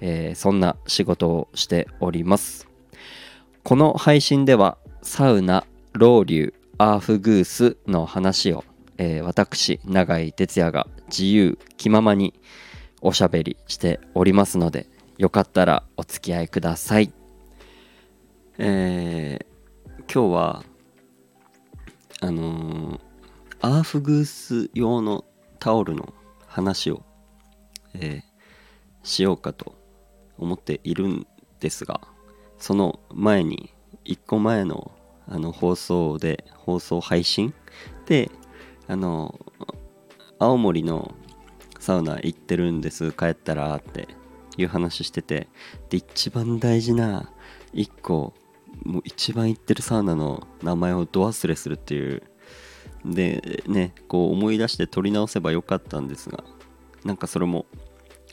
えー、そんな仕事をしております。この配信ではサウナロウリュアーフグースの話を、えー、私永井哲也が自由気ままにおしゃべりしておりますのでよかったらお付き合いください。えー、今日はあのー、アーフグース用のタオルの話を、えー、しようかと思っているんですがその前に1個前のあの放送で放送配信であの青森のサウナ行ってるんです帰ったらっていう話しててで一番大事な1個もう一番行ってるサウナの名前をど忘れするっていうでねこう思い出して撮り直せばよかったんですがなんかそれも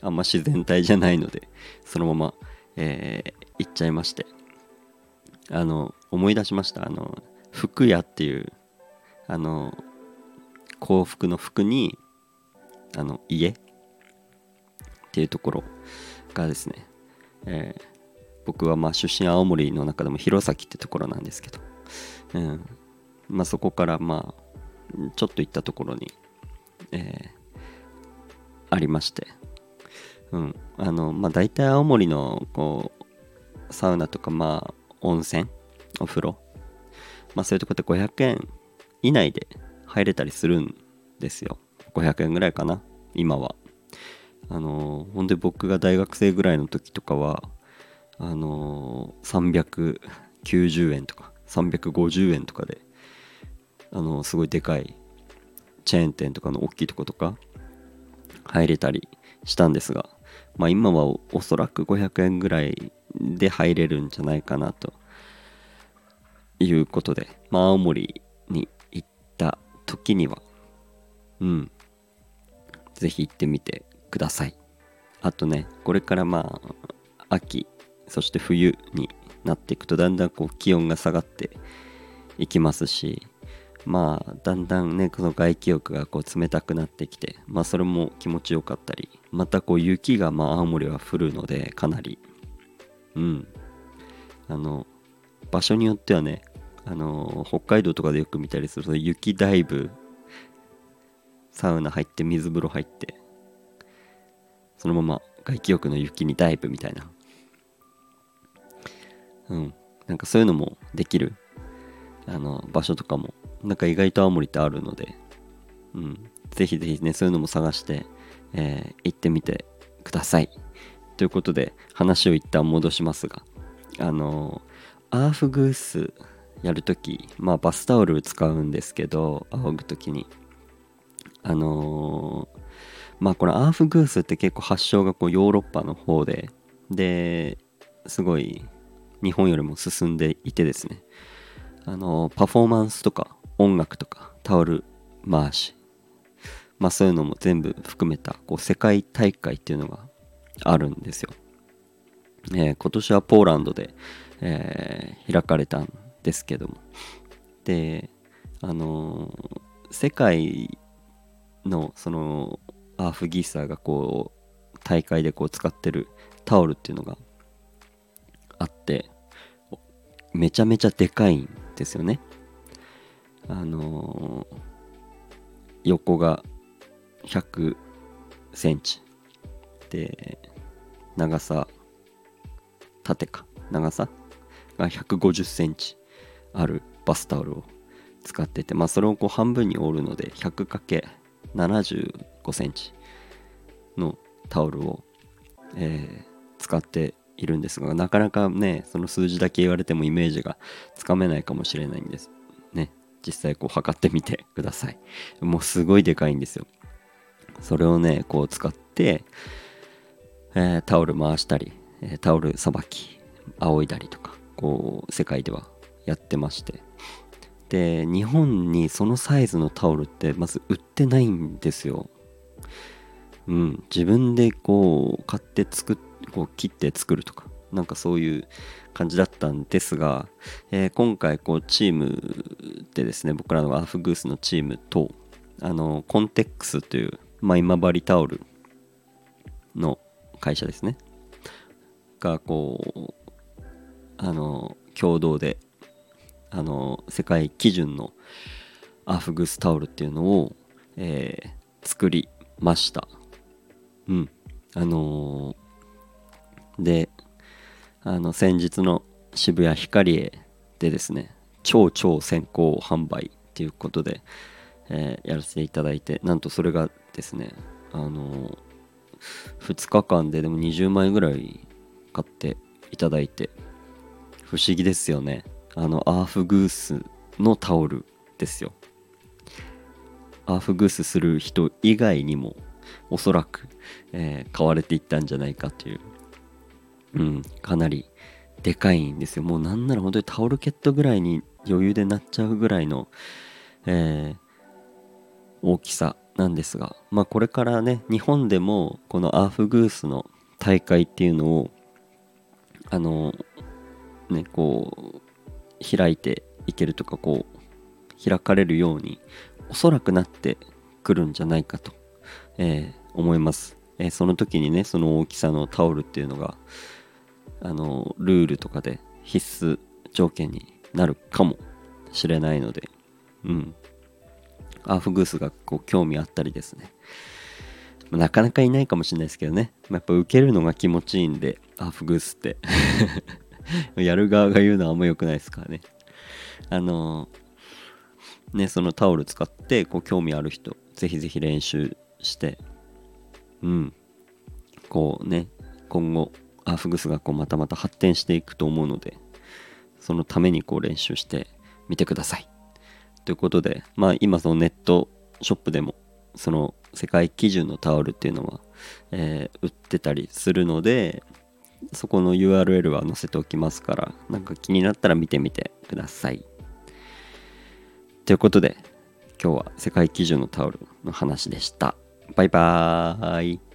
あんま自然体じゃないのでそのまま、えー、行っちゃいまして。あの思い出しました。あの服屋っていうあの幸福の服にあの家っていうところがですね、えー、僕はまあ出身青森の中でも弘前ってところなんですけど、うん。まあ、そこからまあちょっと行ったところに、えー、ありまして、うん。あのまあ、大体青森のこうサウナとかまあ温泉お風呂、まあ、そういうとこって500円以内で入れたりするんですよ。500円ぐらいかな今は。あのほんで僕が大学生ぐらいの時とかはあの390円とか350円とかであのすごいでかいチェーン店とかの大きいとことか入れたりしたんですが、まあ、今はおそらく500円ぐらいで入れるんじゃないかなということで、まあ、青森に行った時にはうん。ぜひ行ってみてください。あとねこれからまあ秋そして冬になっていくとだんだんこう気温が下がっていきますしまあだんだんねこの外気浴がこう冷たくなってきてまあそれも気持ちよかったりまたこう雪がまあ青森は降るのでかなり。うん。あの場所によってはねあの北海道とかでよく見たりすると雪ダイブサウナ入って水風呂入ってそのまま外気浴の雪にダイブみたいな。うん。なんかそういうのもできるあの場所とかもなんか意外と青森ってあるので、うん、ぜひぜひねそういうのも探して、えー、行ってみてください。ということで話を一旦戻しますがあのアーフグースやるときまあバスタオル使うんですけど仰ぐ時に。あのー、まあこれアーフグースって結構発祥がこうヨーロッパの方でですごい日本よりも進んでいてですね。あのパフォーマンスとか音楽とかタオル回し。まあそういうのも全部含めたこう世界大会っていうのがあるんですよ。えー、今年はポーランドで、えー、開かれたんですけども。であのー、世界のそのアーフギーサーがこう大会でこう使ってるタオルっていうのがあってめちゃめちゃでかいんですよね。あのー、横が100センチで長さ縦か長さが150センチあるバスタオルを使っててまあそれをこう半分に折るので 100×75 センチのタオルを、えー、使っているんですがなかなかねその数字だけ言われてもイメージがつかめないかもしれないんですね。実際こう測ってみてください。もうすごいでかいんですよ。それをねこう使って、えー、タオル回したり、タオルさばき仰いだりとかこう世界ではやってまして。で日本にそのサイズのタオルってまず売ってないんですよ。うん自分でこう買って作っこう切って作るとか。なんかそういう感じだったんですが、えー、今回こうチームでですね僕らのアフグースのチームとあのコンテックスという、まあ、今治タオルの会社ですね。がこうあの共同であの世界基準のアフグースタオルっていうのを、えー、作りました。うん。あのー、であの先日の渋谷ヒカリエでですね超超先行販売っていうことで、えー、やらせていただいてなんとそれがですねあの2日間ででも20枚ぐらい買っていただいて不思議ですよね。あのアーフグースのタオルですよ。アーフグースする人以外にもおそらく、えー、買われていったんじゃないかという、うん、かなりでかいんですよ。もうなんなら本当にタオルケットぐらいに余裕でなっちゃうぐらいの、えー、大きさなんですがまあこれからね日本でもこのアーフグースの大会っていうのをあのねこう開いていけるとかこう開かれるようにおそらくなってくるんじゃないかと、えー、思います、えー、その時にねその大きさのタオルっていうのがあのルールとかで必須条件になるかもしれないのでうん。アーフグースがこう興味あったりですね。なかなかいないかもしれないですけどね。やっぱ受けるのが気持ちいいんでアーフグースって。やる側が言うのはあんま良くないですからね。あのねそのタオル使ってこう興味ある人ぜひぜひ練習してうん。こうね今後アーフグスがこうまたまた発展していくと思うのでそのためにこう練習してみてください。ということでまあ今そのネットショップでもその世界基準のタオルっていうのは、えー、売ってたりするのでそこの URL は載せておきますからなんか気になったら見てみてください。ということで今日は世界基準のタオルの話でした。バイバーイ。